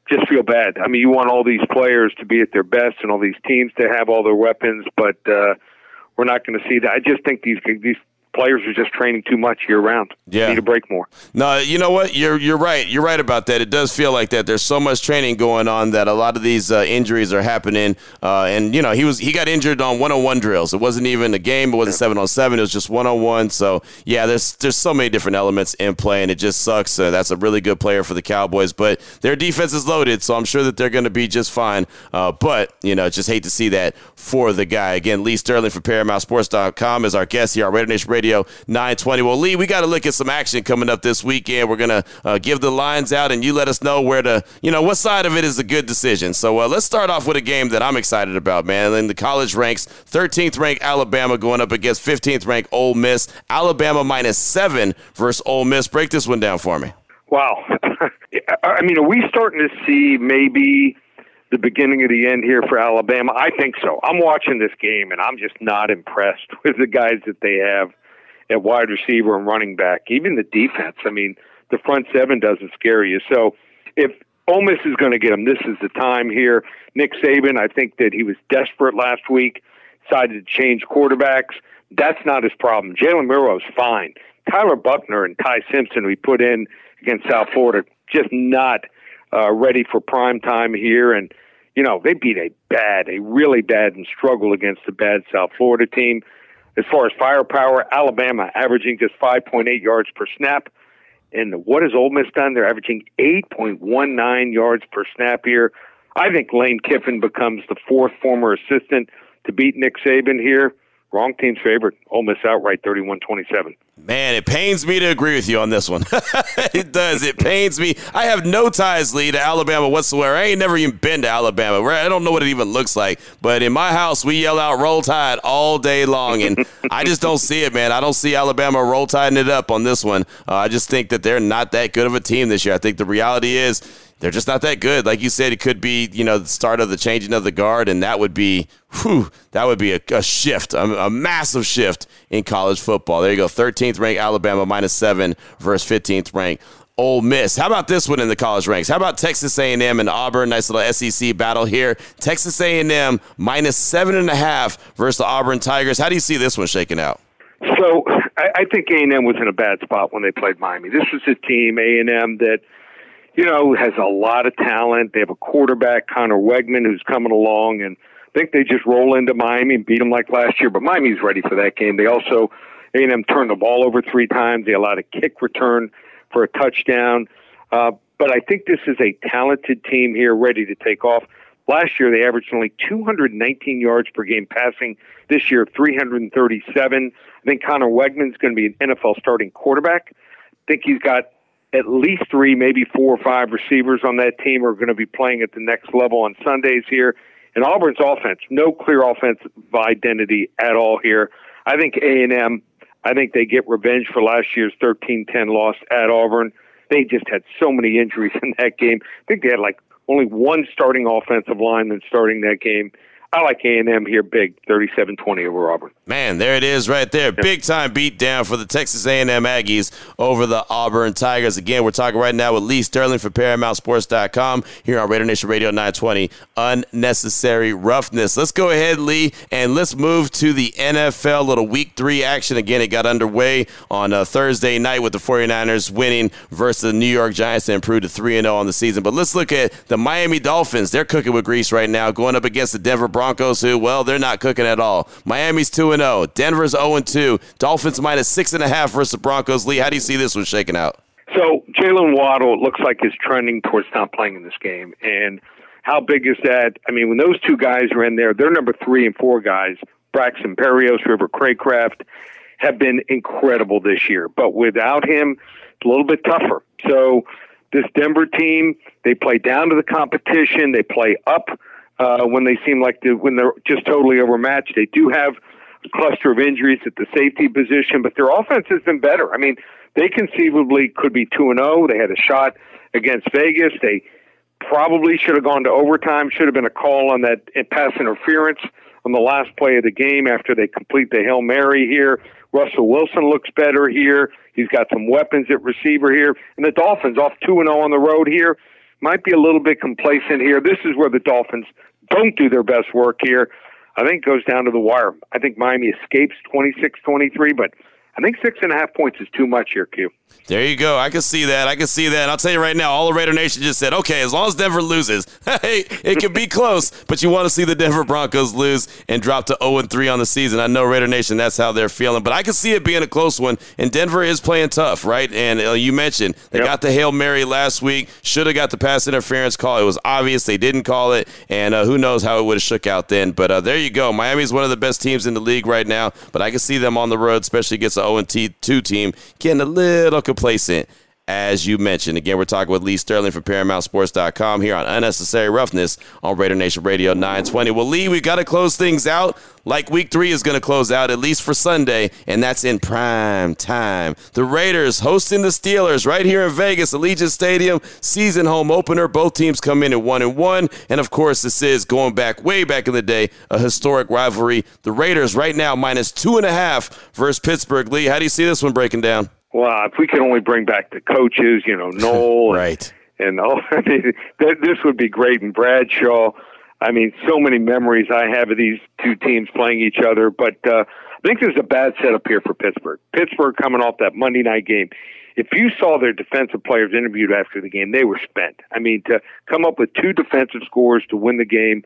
E: just feel bad. I mean, you want all these players to be at their best and all these teams to have all their weapons, but uh, we're not going to see that. I just think these these players are just training too much year round. Yeah, need to break more.
A: No, you know what? You're you're right. You're right about that. It does feel like that. There's so much training going on that a lot of these uh, injuries are happening. Uh, and you know, he was he got injured on one-on-one drills. It wasn't even a game. It wasn't seven on seven. It was just one-on-one. So yeah, there's there's so many different elements in play, and it just sucks. Uh, that's a really good player for the Cowboys, but their defense is loaded, so I'm sure that they're going to be just fine. Uh, but you know, just hate to see that for the guy. Again, Lee Sterling from ParamountSports.com is our guest here on Raider Nation Radio. 920. Well, Lee, we got to look at some action coming up this weekend. We're going to uh, give the lines out, and you let us know where to, you know, what side of it is a good decision. So uh, let's start off with a game that I'm excited about, man. In the college ranks, 13th ranked Alabama going up against 15th ranked Ole Miss. Alabama minus seven versus Ole Miss. Break this one down for me.
E: Wow. *laughs* I mean, are we starting to see maybe the beginning of the end here for Alabama? I think so. I'm watching this game and I'm just not impressed *laughs* with the guys that they have at wide receiver and running back. Even the defense. I mean, the front seven doesn't scare you. So if Ole Miss is going to get them, this is the time here. Nick Saban, I think that he was desperate last week, decided to change quarterbacks. That's not his problem. Jalen Milroe's fine. Tyler Buchner and Ty Simpson, we put in against South Florida, just not uh, ready for prime time here. And, you know, they beat a bad, a really bad and struggle against a bad South Florida team. As far as firepower, Alabama averaging just 5.8 yards per snap. And what has Ole Miss done? They're averaging 8.19 yards per snap here. I think Lane Kiffin becomes the fourth former assistant to beat Nick Saban here. Wrong team's favorite. Ole Miss outright 31-27.
A: Man, it pains me to agree with you on this one. *laughs* it does. It pains me. I have no ties, Lee, to Alabama whatsoever. I ain't never even been to Alabama. I don't know what it even looks like. But in my house, we yell out "Roll Tide" all day long, and *laughs* I just don't see it, man. I don't see Alabama roll tiding it up on this one. Uh, I just think that they're not that good of a team this year. I think the reality is they're just not that good. Like you said, it could be you know the start of the changing of the guard, and that would be whew, that would be a, a shift, a, a, massive shift in college football. There you go, 13th ranked Alabama minus seven versus 15th ranked Ole Miss. How about this one in the college ranks? How about Texas A&M and Auburn? Nice little SEC battle here. Texas A&M minus seven and a half versus the Auburn Tigers. How do you see this one shaking out?
E: So I, I think A&M was in a bad spot when they played Miami. This was a team A&M that you know, has a lot of talent. They have a quarterback, Conner Weigman, who's coming along, and I think they just roll into Miami and beat them like last year. But Miami's ready for that game. They also A&M turned the ball over three times. They allowed a kick return for a touchdown. Uh, but I think this is a talented team here, ready to take off. Last year, they averaged only 219 yards per game passing. This year, 337. I think Conner Weigman's going to be an NFL starting quarterback. I think he's got at least three, maybe four or five receivers on that team are going to be playing at the next level on Sundays here. And Auburn's offense, no clear offensive identity at all here. I think A and M. I think they get revenge for last year's 13-10 loss at Auburn. They just had so many injuries in that game. I think they had like only one starting offensive line lineman starting that game. I like A&M here big, 37-20 over Auburn.
A: Man, there it is right there. Big time beat down for the Texas A&M Aggies over the Auburn Tigers. Again, we're talking right now with Lee Sterling for ParamountSports.com here on Raider Nation Radio 920. Unnecessary roughness. Let's go ahead, Lee, and let's move to the NFL. Little week three action. Again, it got underway on a uh, Thursday night with the 49ers winning versus the New York Giants and improved to 3 0 on the season. But let's look at the Miami Dolphins. They're cooking with grease right now, going up against the Denver Broncos, who, well, they're not cooking at all. Miami's 2 0. Denver's 0 2. Dolphins minus 6.5 versus the Broncos. Lee, how do you see this one shaking out?
E: So, Jaylen Waddle looks like is trending towards not playing in this game. And how big is that? I mean, when those two guys are in there, they're number three and four guys. Braxton Berrios, River Cracraft, have been incredible this year. But without him, it's a little bit tougher. So, this Denver team, they play down to the competition, they play up uh, when they seem like when they're just totally overmatched. They do have cluster of injuries at the safety position, but their offense has been better. I mean, they conceivably could be two and zero. Oh. They had a shot against Vegas. They probably should have gone to overtime. Should have been a call on that pass interference on the last play of the game after they complete the hail mary here. Russell Wilson looks better here. He's got some weapons at receiver here, and the Dolphins off two and zero oh on the road here might be a little bit complacent here. This is where the Dolphins don't do their best work here. I think it goes down to the wire. I think Miami escapes 26 23, but I think six and a half points is too much here, Q.
A: There you go. I can see that. I can see that. I'll tell you right now, all the Raider Nation just said, okay, as long as Denver loses, *laughs* hey, it can be *laughs* close, but you want to see the Denver Broncos lose and drop to 0 3 on the season. I know Raider Nation, that's how they're feeling, but I can see it being a close one. And Denver is playing tough, right? And uh, you mentioned they yep. got the Hail Mary last week, should have got the pass interference call. It was obvious they didn't call it, and uh, who knows how it would have shook out then. But uh, there you go. Miami's one of the best teams in the league right now, but I can see them on the road, especially against the 0 2 team, getting a little complacent as you mentioned. Again, we're talking with Lee Sterling from ParamountSports.com here on Unnecessary Roughness on Raider Nation Radio 920. Well, Lee, we got to close things out like week three is going to close out, at least for Sunday, and that's in prime time. The Raiders hosting the Steelers right here in Vegas, Allegiant Stadium, season home opener. Both teams come in at one and one. And of course, this is going back way back in the day, a historic rivalry. The Raiders right now minus two and a half versus Pittsburgh. Lee, how do you see this one breaking down?
E: Well, if we could only bring back the coaches, you know, *laughs* Noll,
A: right,
E: and, and oh, *laughs* I mean, this would be great. And Bradshaw, I mean, so many memories I have of these two teams playing each other. But uh, I think there's a bad setup here for Pittsburgh. Pittsburgh coming off that Monday night game. If you saw their defensive players interviewed after the game, they were spent. I mean, to come up with two defensive scores to win the game,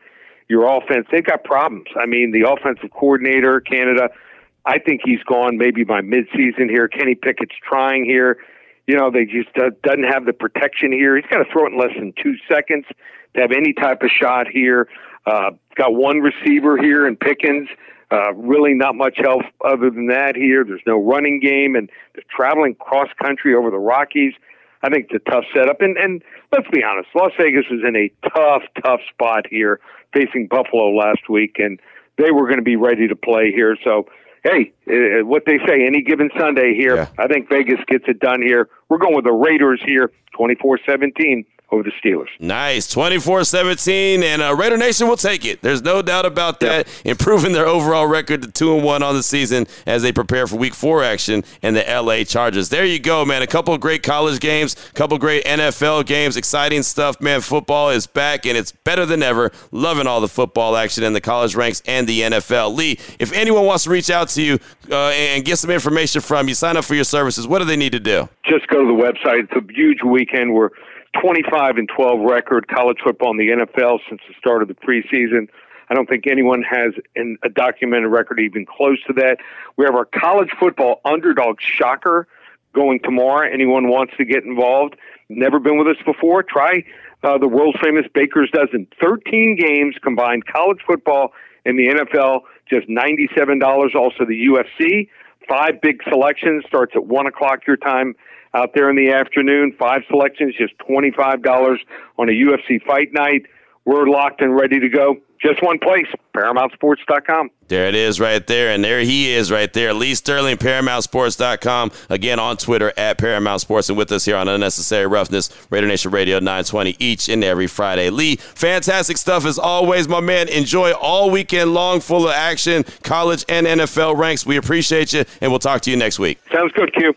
E: your offense, they've got problems. I mean, the offensive coordinator, Canada, I think he's gone maybe by midseason here. Kenny Pickett's trying here. You know, they just uh, doesn't have the protection here. He's got to throw it in less than two seconds to have any type of shot here. Uh, got one receiver here in Pickens. Uh, really not much help other than that here. There's no running game, and they're traveling cross country over the Rockies. I think it's a tough setup. And, and let's be honest, Las Vegas was in a tough, tough spot here facing Buffalo last week, and they were going to be ready to play here. So, hey, uh, what they say, any given Sunday here, yeah. I think Vegas gets it done here. We're going with the Raiders here, 24 17 over the Steelers.
A: Nice. 24 17, and uh, Raider Nation will take it. There's no doubt about that. Yep. Improving their overall record to 2 and 1 on the season as they prepare for week four action and the LA Chargers. There you go, man. A couple of great college games, a couple great NFL games. Exciting stuff, man. Football is back, and it's better than ever. Loving all the football action in the college ranks and the NFL. Lee, if anyone wants to reach out to you uh, and get some information from you, sign up for your services, what do they need to do?
E: Just go to the website. It's a huge weekend. We're 25 and 12 record college football in the NFL since the start of the preseason. I don't think anyone has an, a documented record even close to that. We have our college football underdog shocker going tomorrow. Anyone wants to get involved? Never been with us before? Try uh, the world famous Baker's Dozen. 13 games combined college football and the NFL, just $97. Also the UFC. Five big selections starts at one o'clock your time out there in the afternoon. Five selections, just $25 on a UFC fight night. We're locked and ready to go. Just one place, ParamountSports.com.
A: There it is right there. And there he is right there. Lee Sterling, ParamountSports.com. Again, on Twitter at Paramount Sports and with us here on Unnecessary Roughness, Raider Nation Radio 920 each and every Friday. Lee, fantastic stuff as always, my man. Enjoy all weekend long, full of action, college and NFL ranks. We appreciate you, and we'll talk to you next week.
E: Sounds good, Q.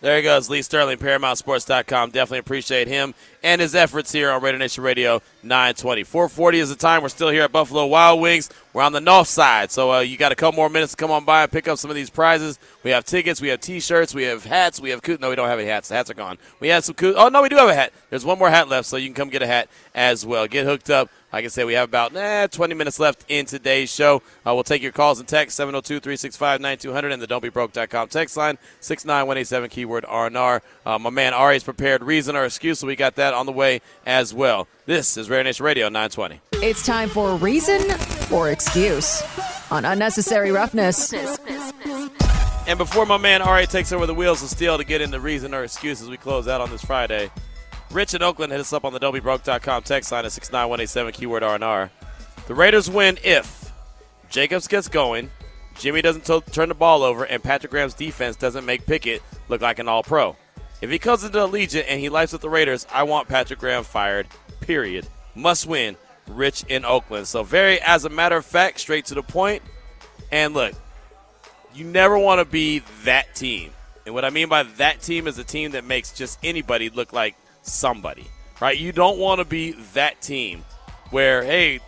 A: There he goes, Lee Sterling, ParamountSports.com. Definitely appreciate him and his efforts here on Raider Nation Radio 920. 440 is the time. We're still here at Buffalo Wild Wings. We're on the north side, so uh, you got a couple more minutes to come on by and pick up some of these prizes. We have tickets, we have T-shirts, we have hats, we have no, we don't have any hats. The hats are gone. We have some oh no, we do have a hat. There's one more hat left, so you can come get a hat as well. Get hooked up like I said, we have about eh, 20 minutes left in today's show. Uh, we'll take your calls and text 702 365 9200 and the don'tbebroke.com text line 69187 keyword RNR. Uh, my man Ari's prepared reason or excuse, so we got that on the way as well. This is Rare Nation Radio 920.
B: It's time for reason or excuse on Unnecessary Roughness.
A: And before my man Ari takes over the wheels of steel to get into the reason or excuse as we close out on this Friday, Rich in Oakland hit us up on the don'tbebroke.com text line at 69187 keyword RNR. The Raiders win if Jacobs gets going, Jimmy doesn't t- turn the ball over, and Patrick Graham's defense doesn't make Pickett look like an all pro. If he comes into Allegiant and he lights with the Raiders, I want Patrick Graham fired. Period. Must win. Rich in Oakland. So very, as a matter of fact, straight to the point. And look, you never want to be that team. And what I mean by that team is a team that makes just anybody look like somebody, right? You don't want to be that team where, hey,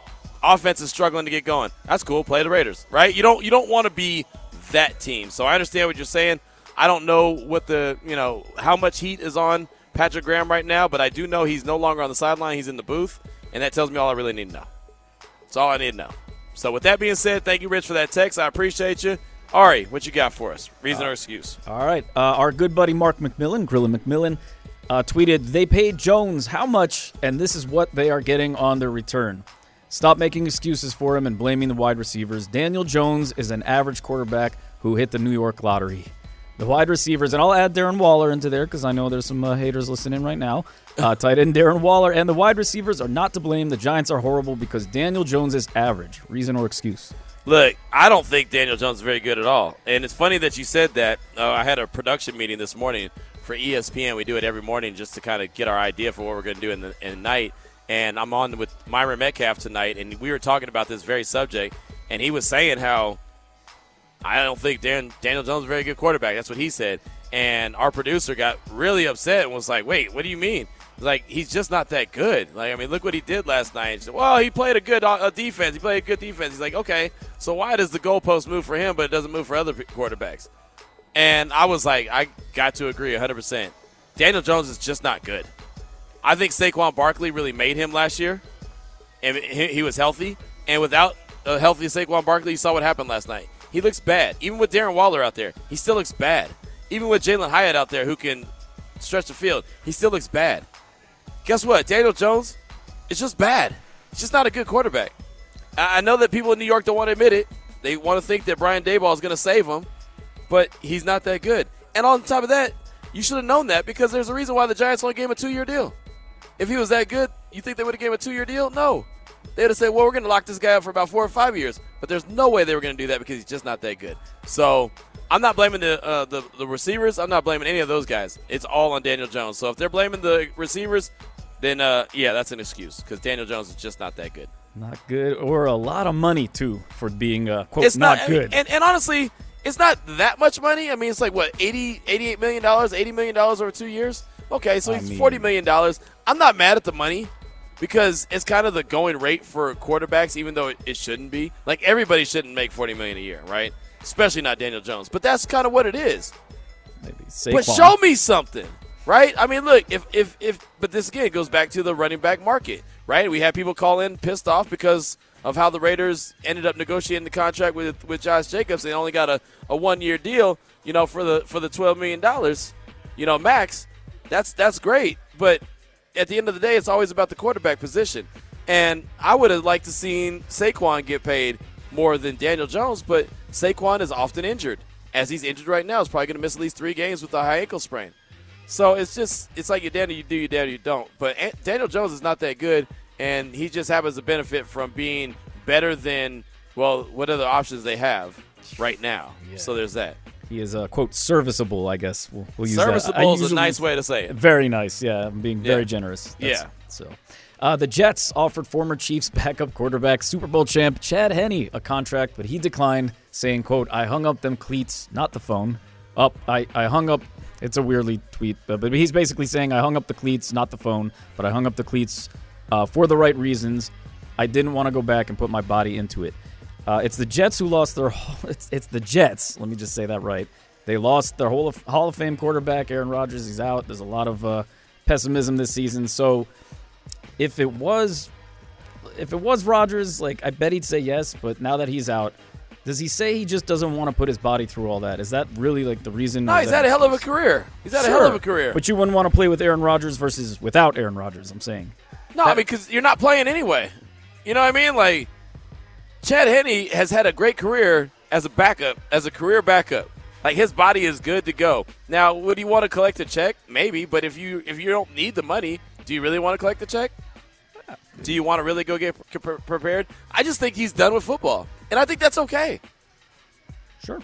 A: offense is struggling to get going. That's cool. Play the Raiders, right? You don't you don't want to be that team. So I understand what you're saying. I don't know what the you know how much heat is on Patrick Graham right now, but I do know he's no longer on the sideline. He's in the booth, and that tells me all I really need to know. That's all I need to know. So with that being said, thank you, Rich, for that text. I appreciate you. Ari, what you got for us? Reason uh, or excuse?
F: All right. Uh, our good buddy Mark McMillan, Grilla McMillan, uh, tweeted, They paid Jones how much, and this is what they are getting on their return. Stop making excuses for him and blaming the wide receivers. Daniel Jones is an average quarterback who hit the New York lottery. The wide receivers, and I'll add Darren Waller into there because I know there's some uh, haters listening right now. Uh, tight end Darren Waller and the wide receivers are not to blame. The Giants are horrible because Daniel Jones is average. Reason or excuse?
A: Look, I don't think Daniel Jones is very good at all. And it's funny that you said that. Uh, I had a production meeting this morning for ESPN. We do it every morning just to kind of get our idea for what we're going to do in the, in the night. And I'm on with Myron Metcalf tonight, and we were talking about this very subject. And he was saying how I don't think Dan, Daniel Jones is a very good quarterback. That's what he said. And our producer got really upset and was like, wait, what do you mean? like he's just not that good. Like I mean, look what he did last night. Said, well, he played a good uh, defense. He played a good defense. He's like, okay, so why does the goalpost move for him, but it doesn't move for other quarterbacks? And I was like, I got to agree 100. percent Daniel Jones is just not good. I think Saquon Barkley really made him last year, and he was healthy. And without a healthy Saquon Barkley, you saw what happened last night. He looks bad. Even with Darren Waller out there, he still looks bad. Even with Jalin Hyatt out there, who can stretch the field, he still looks bad guess what? Daniel Jones is just bad. He's just not a good quarterback. I know that people in New York don't want to admit it. They want to think that Brian Daboll is going to save him, but he's not that good. And on top of that, you should have known that because there's a reason why the Giants only gave him a two-year deal. If he was that good, you think they would have gave him a two-year deal? No. They would have said, "Well, we're going to lock this guy up for about four or five years." But there's no way they were going to do that because he's just not that good. So I'm not blaming the, uh, the the receivers. I'm not blaming any of those guys. It's all on Daniel Jones. So if they're blaming the receivers, then uh, yeah, that's an excuse because Daniel Jones is just not that good.
F: Not good, or a lot of money too for being uh, quote it's not, not good.
A: And, and honestly, it's not that much money. I mean, it's like what 80 88 million dollars, 80 million dollars over two years. Okay, so he's mean, 40 million dollars. I'm not mad at the money because it's kind of the going rate for quarterbacks, even though it, shouldn't be. Like everybody shouldn't make 40 million a year, right? Especially not Daniel Jones. But that's kind of what it is.
F: Maybe Saquon.
A: But show me something right? I mean, look, if if if but this again goes back to the running back market, right? We had people call in pissed off because of how the Raiders ended up negotiating the contract with with Josh Jacobs. They only got a, a one year deal, you know, for the for the twelve million dollars, you know, max. That's that's great, but at the end of the day, it's always about the quarterback position. And I would have liked to seen Saquon get paid more than Daniel Jones, but Saquon is often injured. As he's injured right now, he's probably going to miss at least three games with a high ankle sprain. So it's just it's like you Daniel, you do, you Daniel, you don't. But Daniel Jones is not that good, and he just happens to benefit from being better than well, what other options they have right now. Yeah. So there's that.
F: He is a uh, quote serviceable, I guess. We'll, we'll use
A: serviceable that. is a nice way to say it.
F: Very nice. Yeah, I'm being very yeah. generous.
A: That's, yeah.
F: So. Uh, the Jets offered former Chiefs backup quarterback, Super Bowl champ Chad Henne a contract, but he declined, saying, "quote I hung up them cleats, not the phone. Up, I, I hung up it's a weirdly tweet, but, but he's basically saying I hung up the cleats, not the phone, but I hung up the cleats uh, for the right reasons. I didn't want to go back and put my body into it. Uh, it's the Jets who lost their. *laughs* It's, it's the Jets. Let me just say that right. They lost their whole of, Hall of Fame quarterback, Aaron Rodgers. He's out. There's a lot of uh, pessimism this season. So if it was, if it was Rodgers, like I bet he'd say yes. But now that he's out, does he say he just doesn't want to put his body through all that? Is that really like the reason?
A: No, he's had a hell of a career. He's had sure. a hell of a career.
F: But you wouldn't want to play with Aaron Rodgers versus without Aaron Rodgers. I'm saying.
A: No, that, I mean because you're not playing anyway. You know what I mean? Like Chad Henne has had a great career as a backup, as a career backup. Like his body is good to go. Now, would he want to collect a check? Maybe, but if you if you don't need the money, do you really want to collect the check? Do you want to really go get prepared? I just think he's done with football, and I think that's okay.
F: Sure.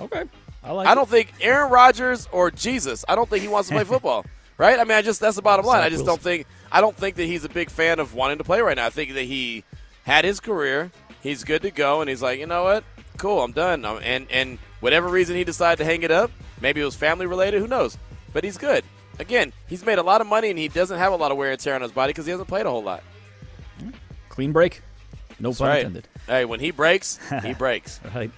F: Okay. I like.
A: I don't think Aaron Rodgers or Jesus. I don't think he wants to play *laughs* football. Right? I mean, I just that's the bottom line. I just don't think I don't think that he's a big fan of wanting to play right now. I think that he had his career. He's good to go, and he's like, you know what? Cool, I'm done. And and whatever reason he decided to hang it up, maybe it was family related. Who knows? But he's good. Again, he's made a lot of money, and he doesn't have a lot of wear and tear on his body because he hasn't played a whole lot.
F: Clean break. No pun right. intended.
A: Hey, when he breaks, *laughs* he breaks.
F: right.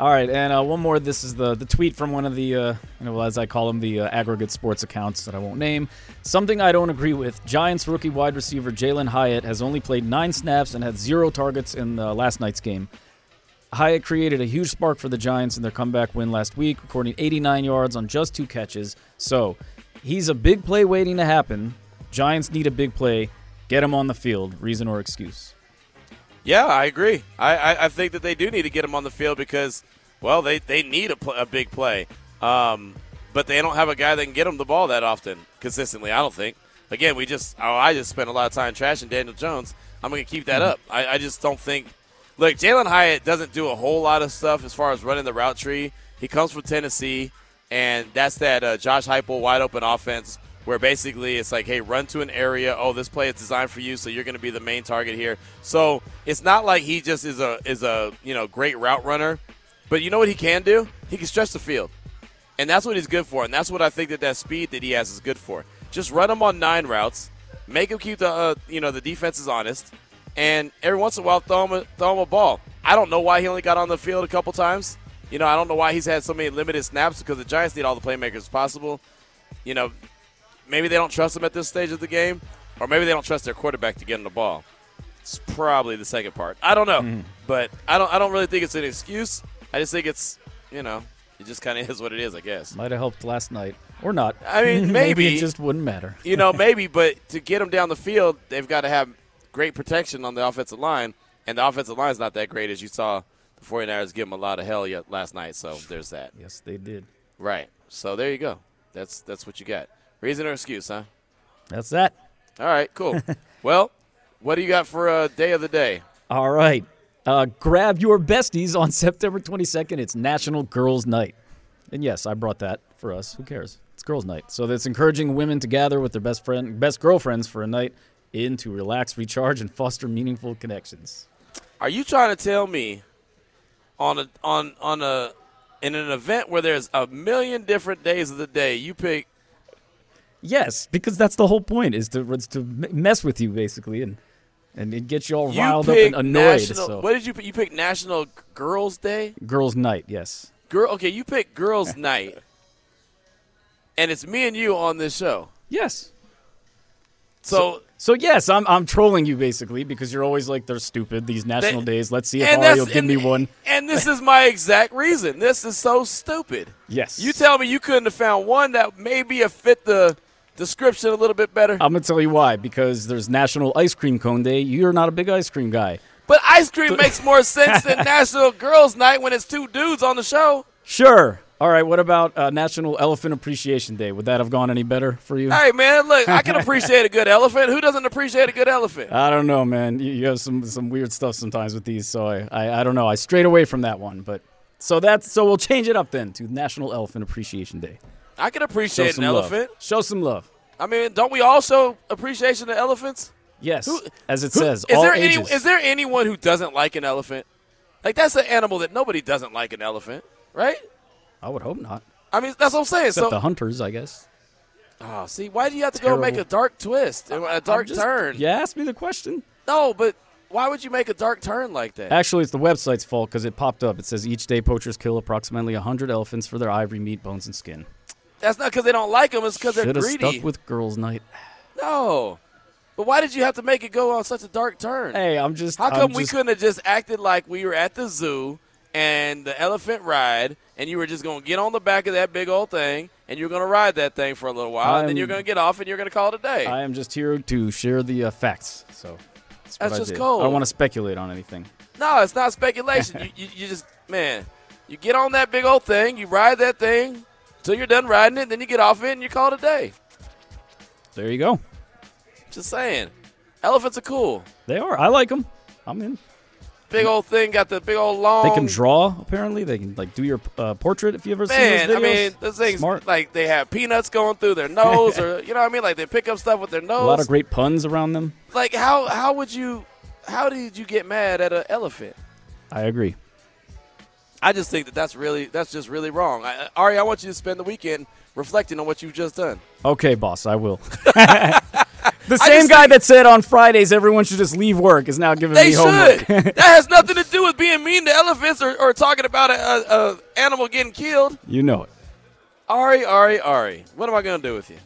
F: All right, and uh, one more. This is the the tweet from one of the, uh, you know, as I call them, the uh, aggregate sports accounts that I won't name. Something I don't agree with. Giants rookie wide receiver Jalin Hyatt has only played nine snaps and had zero targets in last night's game. Hyatt created a huge spark for the Giants in their comeback win last week, recording 89 yards on just two catches. So he's a big play waiting to happen. Giants need a big play. Get him on the field. Reason or excuse?
A: Yeah, I agree. I, I, I, think that they do need to get him on the field because, well, they, they need a, pl- a big play. Um, but they don't have a guy that can get them the ball that often consistently, I don't think. Again, we just, oh, I just spent a lot of time trashing Daniel Jones. I'm going to keep that mm-hmm. up. I, I just don't think. Look, Jalin Hyatt doesn't do a whole lot of stuff as far as running the route tree. He comes from Tennessee, and that's that uh, Josh Heupel wide open offense where basically it's like, hey, run to an area. Oh, this play is designed for you, so you're going to be the main target here. So it's not like he just is a is a you know great route runner, but you know what he can do? He can stretch the field, and that's what he's good for, and that's what I think that that speed that he has is good for. Just run him on nine routes. Make him keep the uh, you know the defenses honest, and every once in a while throw him a, throw him a ball. I don't know why he only got on the field a couple times. You know, I don't know why he's had so many limited snaps because the Giants need all the playmakers possible. You know, maybe they don't trust him at this stage of the game, or maybe they don't trust their quarterback to get him the ball. It's probably the second part. I don't know, mm. but I don't. I don't really think it's an excuse. I just think it's you know it just kind of *laughs* is what it is, I guess.
F: Might have helped last night, or not.
A: I mean, maybe, *laughs*
F: maybe it just wouldn't matter.
A: you know, *laughs* maybe, but to get them down the field, they've got to have great protection on the offensive line, and the offensive line is not that great, as you saw the 49ers give them a lot of hell yet last night. So there's that.
F: Yes, they did.
A: Right. So there you go. That's that's what you got. Reason or excuse, huh?
F: That's that.
A: All right, cool. *laughs* well, what do you got for a day of the day?
F: All right. Uh, grab your besties on September 22nd. It's National Girls Night. And yes, I brought that for us. Who cares? It's girls' night. So that's encouraging women to gather with their best friend, best girlfriends for a night in to relax, recharge, and foster meaningful connections.
A: Are you trying to tell me on a on on a in an event where there's a million different days of the day, you pick
F: Yes, because that's the whole point is to is to mess with you basically and and it gets you all
A: you
F: riled up and annoyed.
A: National,
F: so.
A: What did you pick? You picked National Girls Day?
F: Girls Night, yes.
A: Girl, okay, you picked Girls *laughs* Night, and it's me and you on this show.
F: Yes.
A: So,
F: so, so yes, I'm I'm trolling you basically because you're always like they're stupid these national that, days. Let's see if Ari will give
A: and,
F: me one.
A: And this *laughs* is my exact reason. This is so stupid.
F: Yes.
A: You tell me you couldn't have found one that maybe a fit the description a little bit better.
F: I'm gonna tell you why. Because there's National Ice Cream Cone Day. You're not a big ice cream guy.
A: But ice cream makes *laughs* more sense than National Girls Night when it's two dudes on the show.
F: Sure. All right, what about uh, National Elephant Appreciation Day? Would that have gone any better for you?
A: Hey, man, look, I can *laughs* appreciate a good elephant. Who doesn't appreciate a good elephant?
F: I don't know, man. You, you have some some weird stuff sometimes with these, so I, I, I don't know. I strayed away from that one, but so that's so we'll change it up then to National Elephant Appreciation Day.
A: I can appreciate an elephant.
F: Love. Show some love.
A: I mean, don't we all show appreciation to elephants?
F: Yes, who, as it who, says.
A: Is there
F: ages.
A: any? Is there anyone who doesn't like an elephant? Like that's an animal that nobody doesn't like an elephant, right?
F: I would hope not.
A: I mean, that's what I'm saying.
F: Except
A: so
F: the hunters, I guess.
A: Oh, see, why do you have to Terrible. go make a dark twist, a dark
F: just,
A: turn?
F: You asked me the question.
A: No, but why would you make a dark turn like that?
F: Actually, it's the website's fault because it popped up. It says each day poachers kill approximately 100 elephants for their ivory, meat, bones, and skin.
A: That's not because they don't like them. It's because they're greedy.
F: stuck with girls' night.
A: No. But why did you have to make it go on such a dark turn?
F: Hey, I'm just.
A: How come
F: I'm
A: we
F: just,
A: couldn't have just acted like we were at the zoo and the elephant ride, and you were just going to get on the back of that big old thing, and you're going to ride that thing for a little while,
F: I'm,
A: and then you're going to get off, and you're going to call it a day?
F: I am just here to share the uh, facts. So that's,
A: that's just
F: I
A: cold.
F: I don't want to speculate on anything.
A: No, it's not speculation. *laughs* you, you, you just man, you get on that big old thing, you ride that thing till you're done riding it, then you get off it, and you call it a day.
F: There you go.
A: Just saying. Elephants are cool.
F: They are. I like them. I'm in.
A: Big old thing, got the big old long.
F: They can draw. Apparently, they can like do your uh, portrait if you ever
A: Man,
F: seen those videos.
A: I mean, those things Smart. like they have peanuts going through their nose, or you know what I mean. Like they pick up stuff with their nose. *laughs*
F: A lot of great puns around them.
A: Like how how would you how did you get mad at an elephant?
F: I agree.
A: I just think that that's really that's just really wrong. I, uh, Ari, I want you to spend the weekend reflecting on what you've just done.
F: Okay, boss, I will. *laughs* the same guy that said on Fridays everyone should just leave work is now giving me
A: should.
F: homework. *laughs*
A: that has nothing to do with being mean to elephants or, or talking about a, a, a animal getting killed.
F: You know it.
A: Ari, Ari, Ari. What am I going to do with you?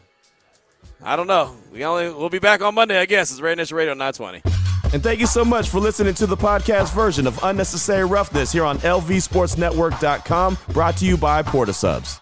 A: I don't know. We only we'll be back on Monday, I guess. It's Radio Nation Radio 920.
G: And thank you so much for listening to the podcast version of Unnecessary Roughness here on LVSportsNetwork.com, brought to you by Port of Subs.